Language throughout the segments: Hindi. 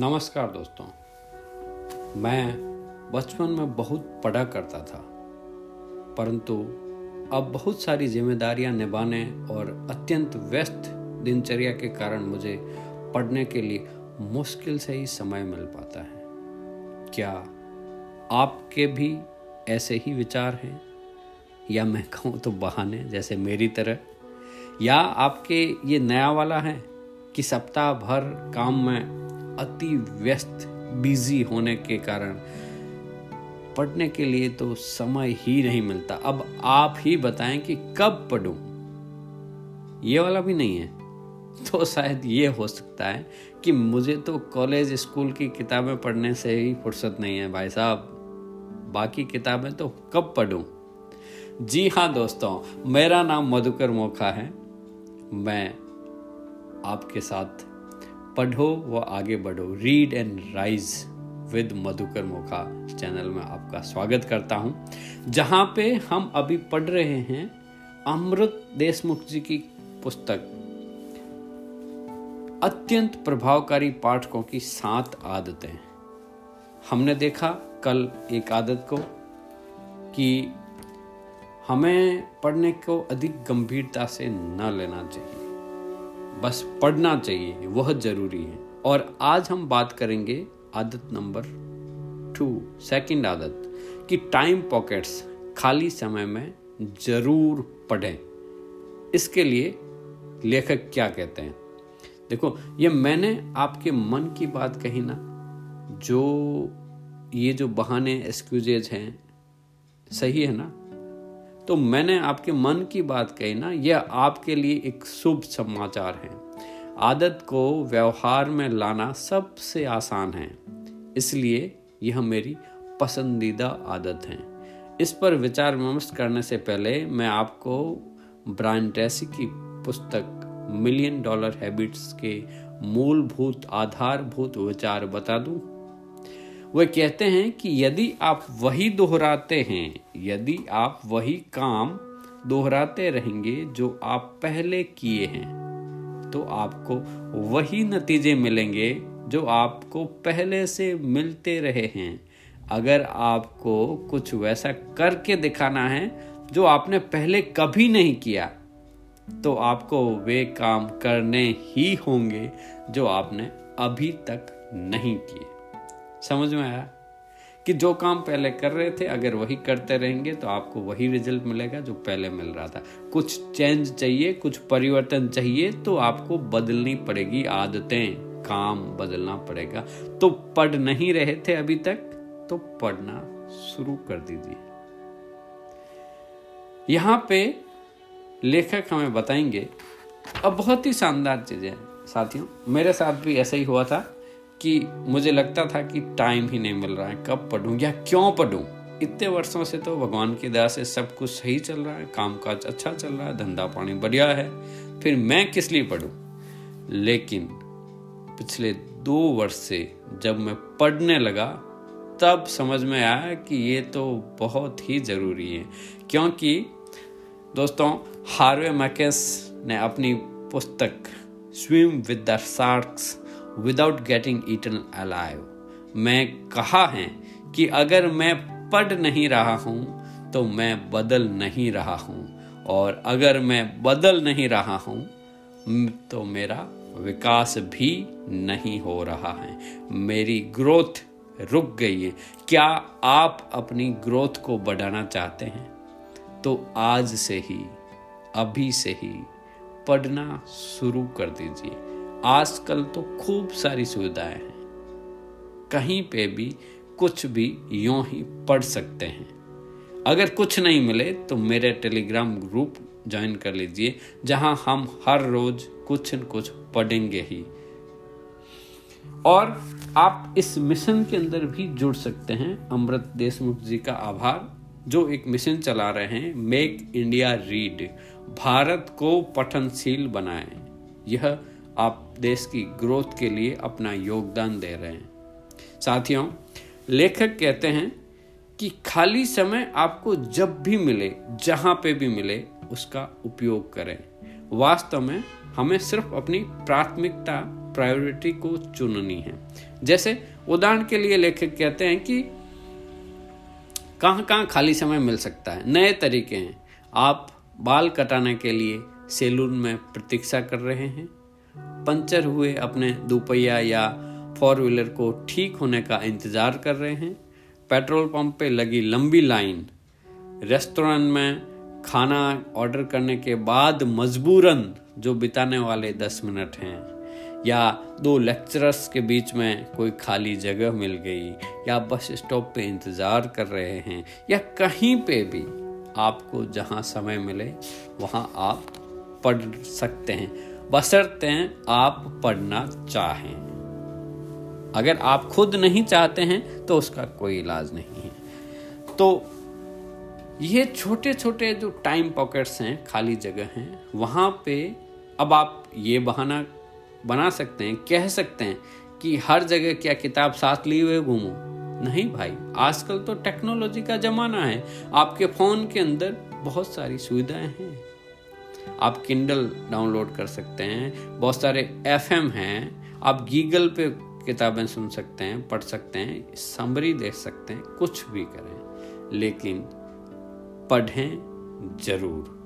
नमस्कार दोस्तों। मैं बचपन में बहुत पढ़ा करता था, परंतु अब बहुत सारी जिम्मेदारियाँ निभाने और अत्यंत व्यस्त दिनचर्या के कारण मुझे पढ़ने के लिए मुश्किल से ही समय मिल पाता है। क्या आपके भी ऐसे ही विचार हैं? या मैं कहूँ तो बहाने, जैसे मेरी तरह? या आपके ये नया वाला है कि सप्ताह भर काम में अति व्यस्त बिज़ी होने के कारण। पढ़ने के लिए तो समय ही नहीं मिलता। अब आप ही बताएँ कि कब पढ़ूं। ये वाला भी नहीं है। तो शायद ये हो सकता है कि मुझे तो कॉलेज स्कूल की किताबें पढ़ने से ही फुर्सत नहीं है भाई साहब। बाकी किताबें तो कब पढ़ूं? जी हाँ दोस्तों, मेरा नाम मधुकर मोखा है। मैं आपके साथ पढ़ो, व आगे बढ़ो। Read and rise with Madhukar Mokha channel में आपका स्वागत करता हूँ, जहाँ पे हम अभी पढ़ रहे हैं अमृत देशमुख जी की पुस्तक। अत्यंत प्रभावकारी पाठकों की सात आदतें। हमने देखा कल एक आदत को कि हमें पढ़ने को अधिक गंभीरता से न लेना चाहिए। बस पढ़ना चाहिए, वह ज़रूरी है। और आज हम बात करेंगे आदत नंबर टू सेकंड आदत, कि टाइम पॉकेट्स खाली समय में ज़रूर पढ़ें। इसके लिए लेखक क्या कहते हैं? देखो, ये मैंने आपके मन की बात कही ना, जो, ये जो बहाने एक्सक्यूजेज हैं, सही है ना? तो मैंने आपके मन की बात कही ना, यह आपके लिए एक शुभ समाचार है। आदत को व्यवहार में लाना सबसे आसान है। इसलिए यह मेरी पसंदीदा आदत है। इस पर विचार विमर्श करने से पहले मैं आपको ब्रायन ट्रेसी की पुस्तक, मिलियन डॉलर हैबिट्स के मूलभूत, आधारभूत विचार बता दूँ। वह कहते हैं कि यदि आप वही दोहराते हैं, यदि आप वही काम दोहराते रहेंगे जो आप पहले किए हैं तो आपको वही नतीजे मिलेंगे जो आपको पहले से मिलते रहे हैं। अगर आपको कुछ वैसा करके दिखाना है जो आपने पहले कभी नहीं किया तो आपको वे काम करने ही होंगे जो आपने अभी तक नहीं किए। समझ में आया? कि जो काम पहले कर रहे थे, अगर वही करते रहेंगे तो आपको वही रिज़ल्ट मिलेगा जो पहले मिल रहा था। कुछ चेंज चाहिए, कुछ परिवर्तन चाहिए तो आपको बदलनी पड़ेगी आदतें। काम बदलना पड़ेगा। तो पढ़ नहीं रहे थे अभी तक तो पढ़ना शुरू कर दीजिए। यहाँ पे लेखक हमें बताएँगे, अब बहुत ही शानदार चीज़ें साथियों, मेरे साथ भी ऐसा ही हुआ था। कि मुझे लगता था कि टाइम ही नहीं मिल रहा है, कब पढ़ूँ या क्यों पढ़ूँ? इतने वर्षों से तो भगवान की दया से सब कुछ सही चल रहा है काम काज अच्छा चल रहा है, धंधा पानी बढ़िया है, फिर मैं किस लिए पढ़ूँ? लेकिन पिछले दो वर्ष से जब मैं पढ़ने लगा, तब समझ में आया कि ये तो बहुत ही ज़रूरी है, क्योंकि दोस्तों, हार्वे मैकेस ने अपनी पुस्तक, swim with the sharks without getting eaten alive मैं कहा है कि अगर मैं पढ़ नहीं रहा हूँ तो मैं बदल नहीं रहा हूँ। और अगर मैं बदल नहीं रहा हूँ तो मेरा विकास भी नहीं हो रहा है। मेरी ग्रोथ रुक गई है। क्या आप अपनी ग्रोथ को बढ़ाना चाहते हैं? तो आज से ही, अभी से ही पढ़ना शुरू कर दीजिए। आजकल तो खूब सारी सुविधाएँ हैं। कहीं पे भी कुछ भी यूँ ही पढ़ सकते हैं। अगर कुछ नहीं मिले तो मेरे टेलीग्राम ग्रुप ज्वाइन कर लीजिए, जहाँ हम हर रोज कुछ न कुछ पढ़ेंगे ही। और आप इस मिशन के अंदर भी जुड़ सकते हैं। अमृत देशमुख जी का आभार, जो एक मिशन चला रहे हैं मेक इंडिया रीड भारत को पठनशील बनाएँ। यह आप देश की ग्रोथ के लिए अपना योगदान दे रहे हैं। साथियों, लेखक कहते हैं कि खाली समय आपको जब भी मिले, जहाँ पे भी मिले, उसका उपयोग करें। वास्तव में हमें सिर्फ़ अपनी प्राथमिकता, प्रायोरिटी को चुननी है। जैसे उदाहरण के लिए लेखक कहते हैं कि कहाँ कहाँ खाली समय मिल सकता है? नए तरीके हैं। आप बाल कटाने के लिए सैलून में प्रतीक्षा कर रहे हैं। पंचर हुए अपने दोपहिया या फोर व्हीलर को ठीक होने का इंतज़ार कर रहे हैं। पेट्रोल पंप पे लगी लंबी लाइन। रेस्टोरेंट में खाना ऑर्डर करने के बाद मजबूरन जो बिताने वाले दस मिनट हैं, या दो लेक्चरर्स के बीच में कोई खाली जगह मिल गई, या बस स्टॉप पे इंतज़ार कर रहे हैं, या कहीं पे भी आपको जहाँ समय मिले, वहाँ आप पढ़ सकते हैं। बसरते आप पढ़ना चाहें। अगर आप खुद नहीं चाहते हैं तो उसका कोई इलाज नहीं है। तो ये छोटे छोटे जो टाइम पॉकेट्स हैं, खाली जगह हैं, वहाँ पे अब आप ये बहाना बना सकते हैं, कह सकते हैं कि हर जगह क्या किताब साथ लिए हुए घूमो? नहीं भाई, आजकल तो टेक्नोलॉजी का ज़माना है। आपके फ़ोन के अंदर बहुत सारी सुविधाएँ हैं। आप किंडल डाउनलोड कर सकते हैं। बहुत सारे एफएम हैं। आप गीगल पे किताबें सुन सकते हैं, पढ़ सकते हैं समरी देख सकते हैं, कुछ भी करें। लेकिन पढ़ें ज़रूर।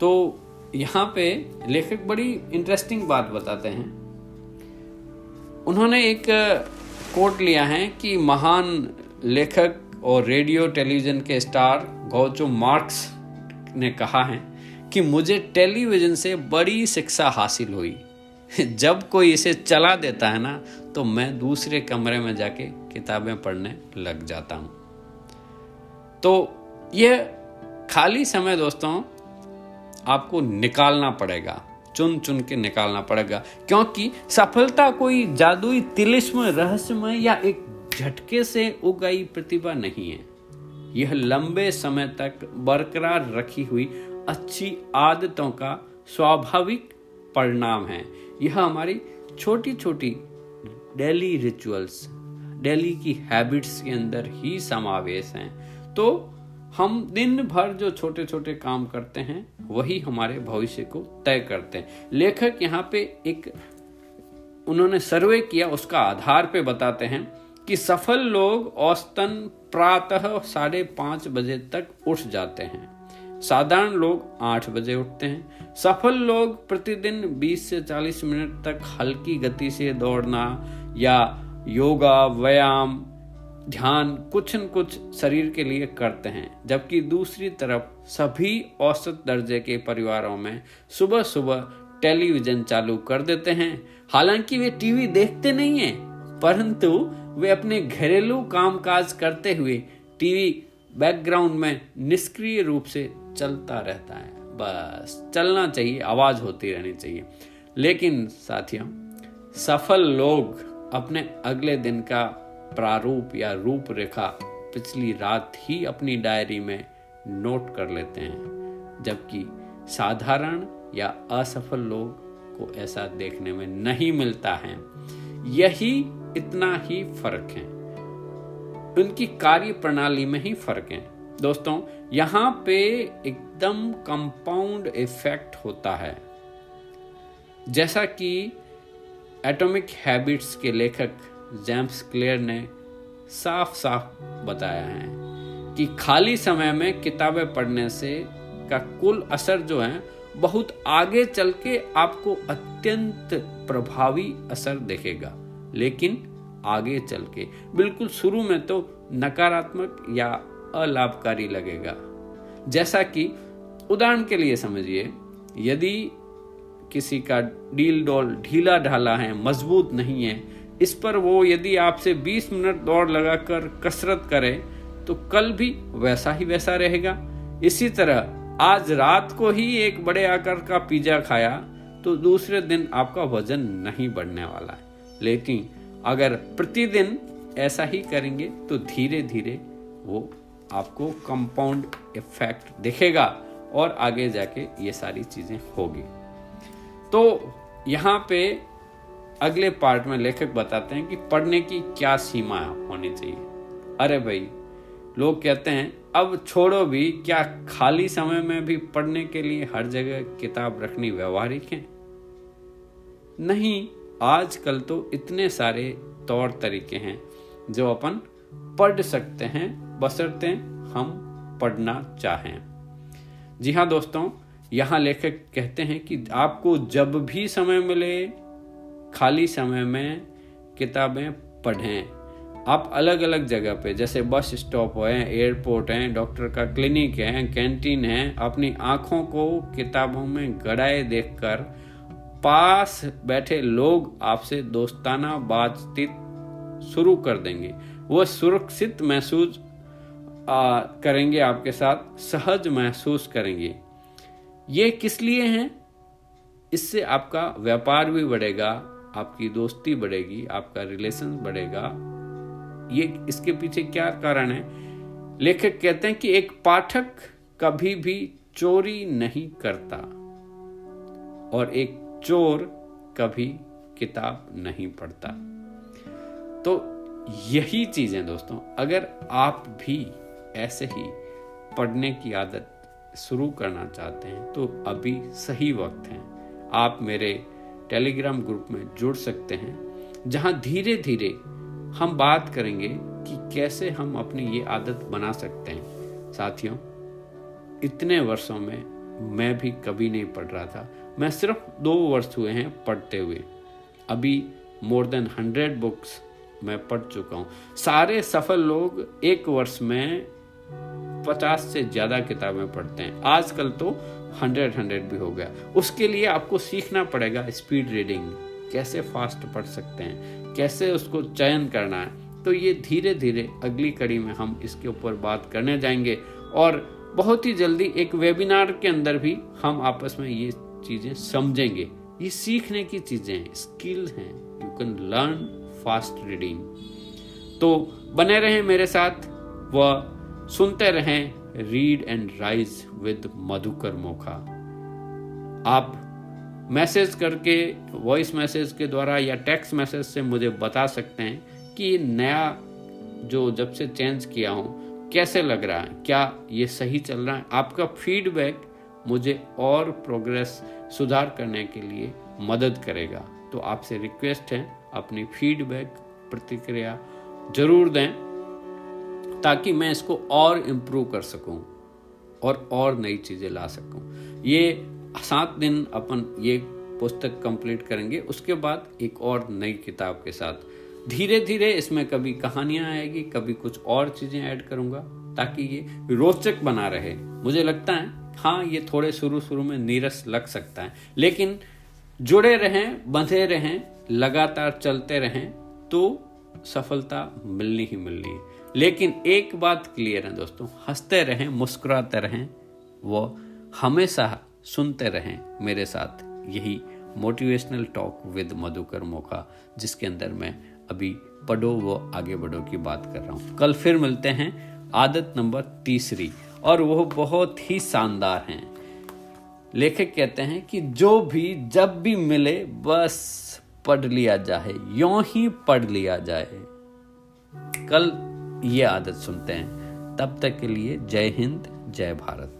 तो यहाँ पे लेखक बड़ी इंटरेस्टिंग बात बताते हैं। उन्होंने एक कोट लिया है कि महान लेखक और रेडियो टेलीविज़न के स्टार गौचो मार्क्स ने कहा है। कि मुझे टेलीविज़न से बड़ी शिक्षा हासिल हुई। जब कोई इसे चला देता है ना तो मैं दूसरे कमरे में जाके किताबें पढ़ने लग जाता हूँ। तो यह खाली समय दोस्तों, आपको निकालना पड़ेगा चुन चुन के निकालना पड़ेगा, क्योंकि सफलता कोई जादुई तिलिस्म, रहस्यमय या एक झटके से उगाई प्रतिभा नहीं है। यह लंबे समय तक बरकरार रखी हुई अच्छी आदतों का स्वाभाविक परिणाम है। यह हमारी छोटी छोटी डेली रिचुअल्स, डेली की हैबिट्स के अंदर ही समावेश हैं। तो हम दिन भर जो छोटे छोटे काम करते हैं, वही हमारे भविष्य को तय करते हैं। लेखक यहाँ पे एक, उन्होंने सर्वे किया, उसका आधार पे बताते हैं कि सफल लोग औसतन प्रातः साढ़े पाँच बजे तक उठ जाते हैं। साधारण लोग आठ बजे उठते हैं। सफल लोग प्रतिदिन 20 से 40 मिनट तक हल्की गति से दौड़ना या योगा, व्यायाम, ध्यान कुछ न कुछ शरीर के लिए करते हैं। जबकि दूसरी तरफ़ सभी औसत दर्जे के परिवारों में सुबह सुबह टेलीविज़न चालू कर देते हैं। हालाँकि वे टीवी देखते नहीं हैं, परंतु वे अपने घरेलू कामकाज करते हुए टीवी बैकग्राउंड में निष्क्रिय रूप से चलता रहता है। बस, चलना चाहिए, आवाज़ होती रहनी चाहिए। लेकिन साथियों, सफल लोग अपने अगले दिन का प्रारूप या रूपरेखा पिछली रात ही अपनी डायरी में नोट कर लेते हैं, जबकि साधारण या असफल लोग को ऐसा देखने में नहीं मिलता है। यही इतना ही फ़र्क है। उनकी कार्य प्रणाली में ही फ़र्क है। दोस्तों, यहाँ पे एकदम कंपाउंड इफ़ेक्ट होता है। जैसा कि एटॉमिक हैबिट्स के लेखक जेम्स क्लेयर ने साफ़ साफ़ बताया है कि खाली समय में किताबें पढ़ने से का कुल असर जो है, बहुत आगे चल के आपको अत्यंत प्रभावी असर देखेगा। लेकिन आगे चल के। बिल्कुल शुरू में तो नकारात्मक या अलाभकारी लगेगा। जैसा कि उदाहरण के लिए समझिए, यदि किसी का डील डोल ढीला ढाला है, मज़बूत नहीं है, इस पर वो यदि आपसे 20 मिनट दौड़ लगाकर कसरत करे तो कल भी वैसा ही वैसा रहेगा। इसी तरह, आज रात को ही एक बड़े आकार का पिज्जा खाया तो दूसरे दिन आपका वज़न नहीं बढ़ने वाला है। लेकिन अगर प्रतिदिन ऐसा ही करेंगे तो धीरे धीरे वो आपको कंपाउंड इफ़ेक्ट दिखेगा और आगे जाके ये सारी चीज़ें होगी। तो यहाँ पे अगले पार्ट में लेखक बताते हैं कि पढ़ने की क्या सीमा होनी चाहिए। अरे भाई, लोग कहते हैं, अब छोड़ो भी, क्या खाली समय में भी पढ़ने के लिए हर जगह किताब रखनी व्यवहारिक है? नहीं आजकल तो इतने सारे तौर तरीके हैं जो अपन पढ़ सकते हैं, बसरते हम पढ़ना चाहें। जी हाँ दोस्तों, यहाँ लेखक कहते हैं कि आपको जब भी समय मिले, खाली समय में किताबें पढ़ें। आप अलग अलग जगह पे, जैसे बस स्टॉप है, एयरपोर्ट है, डॉक्टर का क्लिनिक है, कैंटीन है, अपनी आँखों को किताबों में गड़ाए देखकर पास बैठे लोग आपसे दोस्ताना बातचीत शुरू कर देंगे। वो सुरक्षित महसूस करेंगे, आपके साथ सहज महसूस करेंगे। ये किस लिए हैं? इससे आपका व्यापार भी बढ़ेगा, आपकी दोस्ती बढ़ेगी, आपका रिलेशन बढ़ेगा। ये इसके पीछे क्या कारण है? लेखक कहते हैं कि एक पाठक कभी भी चोरी नहीं करता और एक चोर कभी किताब नहीं पढ़ता। तो यही चीज़ें दोस्तों, अगर आप भी ऐसे ही पढ़ने की आदत शुरू करना चाहते हैं तो अभी सही वक्त है। आप मेरे टेलीग्राम ग्रुप में जुड़ सकते हैं, जहाँ धीरे धीरे हम बात करेंगे कि कैसे हम अपनी ये आदत बना सकते हैं। साथियों, इतने वर्षों में मैं भी कभी नहीं पढ़ रहा था। मैं सिर्फ़ दो वर्ष हुए हैं पढ़ते हुए। अभी मोर देन हंड्रेड बुक्स मैं पढ़ चुका हूँ। सारे सफल लोग एक वर्ष में पचास से ज़्यादा किताबें पढ़ते हैं। आजकल तो हंड्रेड हंड्रेड भी हो गया। उसके लिए आपको सीखना पड़ेगा स्पीड रीडिंग कैसे फास्ट पढ़ सकते हैं? कैसे उसको चयन करना है? तो ये धीरे धीरे अगली कड़ी में हम इसके ऊपर बात करने जाएँगे। और बहुत ही जल्दी एक वेबिनार के अंदर भी हम आपस में ये चीज़ें समझेंगे। ये सीखने की चीज़ें हैं स्किल हैं you can learn fast reading तो बने रहें मेरे साथ व सुनते रहें read and rise with Madhukar Mokha. आप मैसेज करके वॉइस मैसेज के द्वारा या टेक्स्ट मैसेज से मुझे बता सकते हैं कि नया जो जब से चेंज किया हूँ, कैसे लग रहा है? क्या ये सही चल रहा है? आपका फीडबैक मुझे और प्रोग्रेस सुधार करने के लिए मदद करेगा। तो आपसे रिक्वेस्ट है, अपनी फीडबैक प्रतिक्रिया ज़रूर दें, ताकि मैं इसको और इम्प्रूव कर सकूँ और और नई चीज़ें ला सकूँ। ये सात दिन अपन ये पुस्तक कंप्लीट करेंगे, उसके बाद एक और नई किताब के साथ। धीरे धीरे इसमें कभी कहानियाँ आएगी, कभी कुछ और चीज़ें ऐड करूँगा, ताकि ये रोचक बना रहे। मुझे लगता है हाँ ये थोड़े शुरू शुरू में नीरस लग सकता है। लेकिन जुड़े रहें, बंधे रहें, लगातार चलते रहें तो सफलता मिलनी ही मिलनी है। लेकिन एक बात क्लियर है दोस्तों, हँसते रहें, मुस्कुराते रहें, वो हमेशा सुनते रहें मेरे साथ। यही motivational talk with Madhukar Mokha जिसके अंदर मैं अभी पढ़ो वो आगे बढ़ो की बात कर रहा हूँ। कल फिर मिलते हैं, आदत नंबर तीसरी। और वो बहुत ही शानदार हैं। लेखक कहते हैं कि जो भी, जब भी मिले, बस पढ़ लिया जाए, यो ही पढ़ लिया जाए। कल ये आदत सुनते हैं। तब तक के लिए जय हिंद, जय भारत।